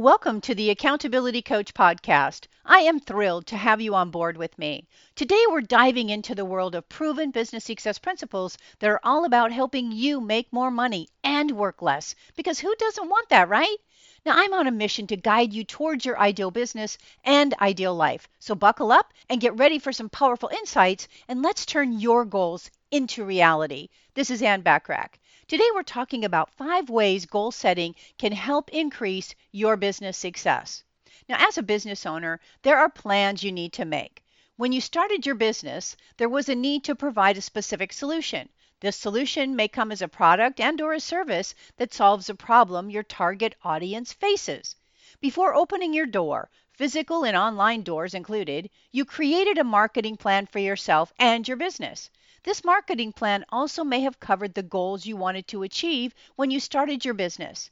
Welcome to the Accountability Coach podcast. I am thrilled to have you on board with me. Today, we're diving into the world of proven business success principles that are all about helping you make more money and work less. Because who doesn't want that, right? Now, I'm on a mission to guide you towards your ideal business and ideal life. So, buckle up and get ready for some powerful insights, and let's turn your goals into reality. This is Ann Bachrach. Today, we're talking about five ways goal setting can help increase your business success. Now, as a business owner, there are plans you need to make. When you started your business, there was a need to provide a specific solution. This solution may come as a product and or a service that solves a problem your target audience faces. Before opening your door, physical and online doors included, you created a marketing plan for yourself and your business. This marketing plan also may have covered the goals you wanted to achieve when you started your business.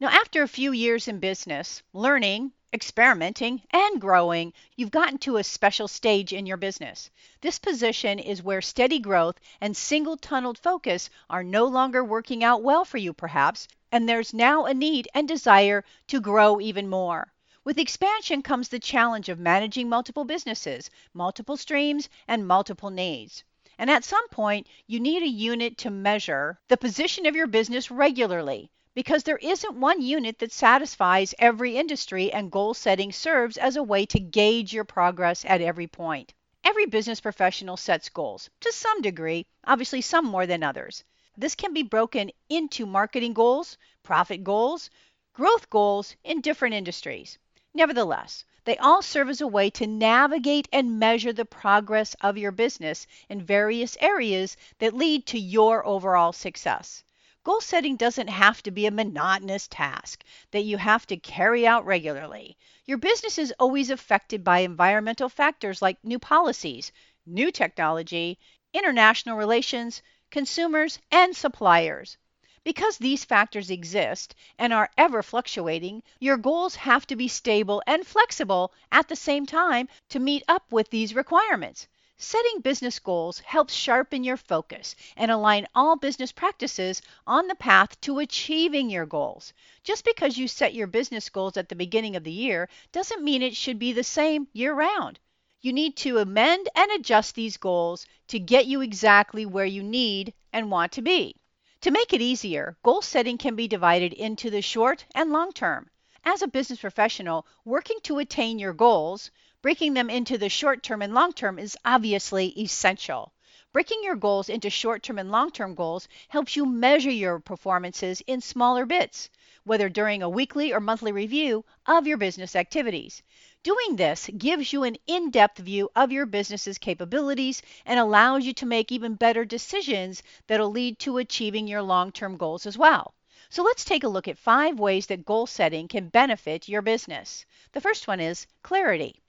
Now, after a few years in business, learning, experimenting, and growing, you've gotten to a special stage in your business. This position is where steady growth and single tunneled focus are no longer working out well for you, perhaps, and there's now a need and desire to grow even more. With expansion comes the challenge of managing multiple businesses, multiple streams, and multiple needs. And at some point, you need a unit to measure the position of your business regularly because there isn't one unit that satisfies every industry, and goal setting serves as a way to gauge your progress at every point. Every business professional sets goals to some degree, obviously, some more than others. This can be broken into marketing goals, profit goals, growth goals in different industries. Nevertheless, they all serve as a way to navigate and measure the progress of your business in various areas that lead to your overall success. Goal setting doesn't have to be a monotonous task that you have to carry out regularly. Your business is always affected by environmental factors like new policies, new technology, international relations, consumers, and suppliers. Because these factors exist and are ever fluctuating, your goals have to be stable and flexible at the same time to meet up with these requirements. Setting business goals helps sharpen your focus and align all business practices on the path to achieving your goals. Just because you set your business goals at the beginning of the year doesn't mean it should be the same year round. You need to amend and adjust these goals to get you exactly where you need and want to be. To make it easier, goal setting can be divided into the short and long term. As a business professional working to attain your goals, breaking them into the short term and long term is obviously essential. Breaking your goals into short term and long term goals helps you measure your performances in smaller bits, whether during a weekly or monthly review of your business activities. Doing this gives you an in depth view of your business's capabilities and allows you to make even better decisions that'll lead to achieving your long term goals as well. So let's take a look at five ways that goal setting can benefit your business. The first one is clarity.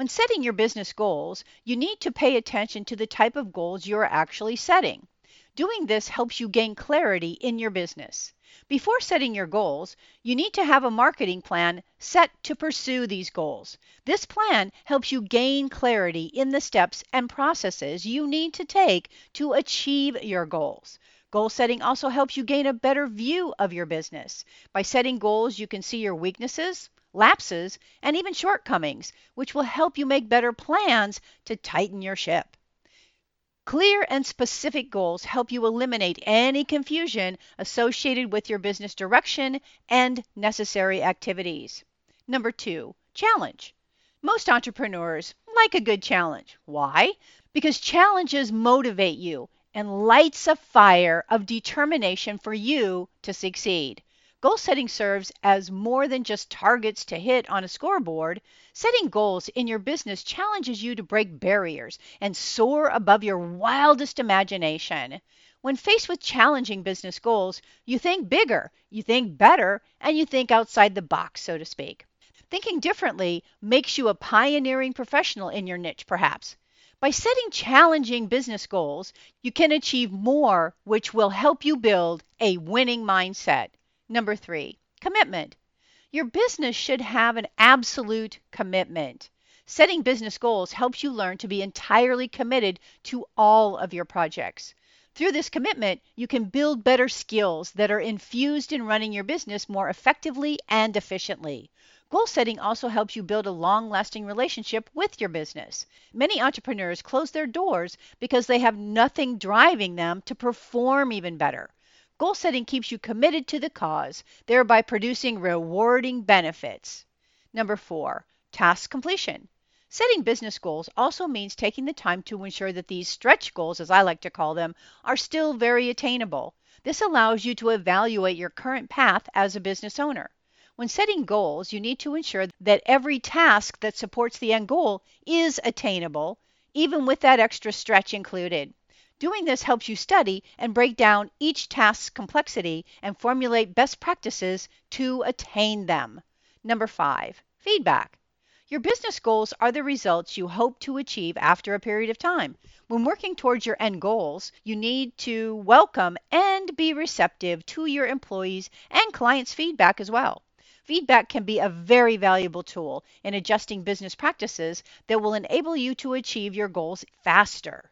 When setting your business goals, you need to pay attention to the type of goals you're actually setting. Doing this helps you gain clarity in your business. Before setting your goals, you need to have a marketing plan set to pursue these goals. This plan helps you gain clarity in the steps and processes you need to take to achieve your goals. Goal setting also helps you gain a better view of your business. By setting goals, you can see your weaknesses, lapses, and even shortcomings, which will help you make better plans to tighten your ship. Clear and specific goals help you eliminate any confusion associated with your business direction and necessary activities. Number two, challenge. Most entrepreneurs like a good challenge. Why? Because challenges motivate you and lights a fire of determination for you to succeed. Goal setting serves as more than just targets to hit on a scoreboard. Setting goals in your business challenges you to break barriers and soar above your wildest imagination. When faced with challenging business goals, you think bigger, you think better, and you think outside the box, so to speak. Thinking differently makes you a pioneering professional in your niche, perhaps. By setting challenging business goals, you can achieve more, which will help you build a winning mindset. Number three, commitment. Your business should have an absolute commitment. Setting business goals helps you learn to be entirely committed to all of your projects. Through this commitment, you can build better skills that are infused in running your business more effectively and efficiently. Goal setting also helps you build a long lasting relationship with your business. Many entrepreneurs close their doors because they have nothing driving them to perform even better. Goal setting keeps you committed to the cause, thereby producing rewarding benefits. Number four, task completion. Setting business goals also means taking the time to ensure that these stretch goals, as I like to call them, are still very attainable. This allows you to evaluate your current path as a business owner. When setting goals, you need to ensure that every task that supports the end goal is attainable, even with that extra stretch included. Doing this helps you study and break down each task's complexity and formulate best practices to attain them. Number five, feedback. Your business goals are the results you hope to achieve after a period of time. When working towards your end goals, you need to welcome and be receptive to your employees' and clients' feedback as well. Feedback can be a very valuable tool in adjusting business practices that will enable you to achieve your goals faster.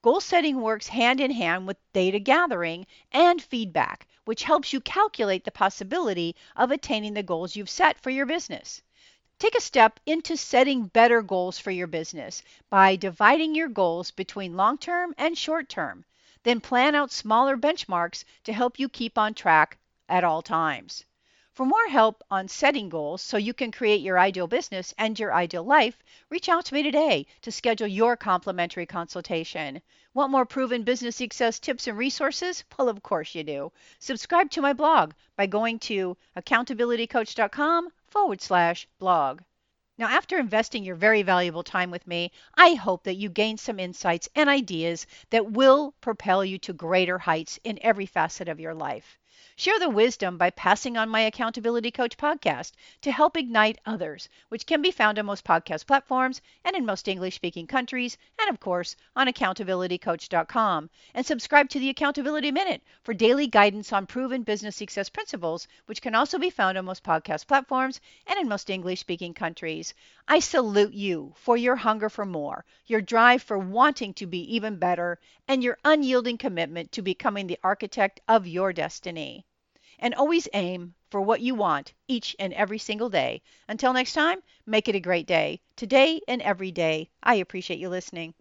Goal setting works hand in hand with data gathering and feedback, which helps you calculate the possibility of attaining the goals you've set for your business. Take a step into setting better goals for your business by dividing your goals between long term and short term. Then plan out smaller benchmarks to help you keep on track at all times. For more help on setting goals so you can create your ideal business and your ideal life, reach out to me today to schedule your complimentary consultation. Want more proven business success tips and resources? Well, of course you do. Subscribe to my blog by going to accountabilitycoach.com forward slash blog. Now, after investing your very valuable time with me, I hope that you gain some insights and ideas that will propel you to greater heights in every facet of your life. Share the wisdom by passing on my Accountability Coach podcast to help ignite others, which can be found on most podcast platforms and in most English speaking countries, and of course on accountabilitycoach.com. And subscribe to the Accountability Minute for daily guidance on proven business success principles, which can also be found on most podcast platforms and in most English speaking countries. I salute you for your hunger for more, your drive for wanting to be even better, and your unyielding commitment to becoming the architect of your destiny and always aim for what you want each and every single day. Until next time, make it a great day, today and every day. I appreciate you listening.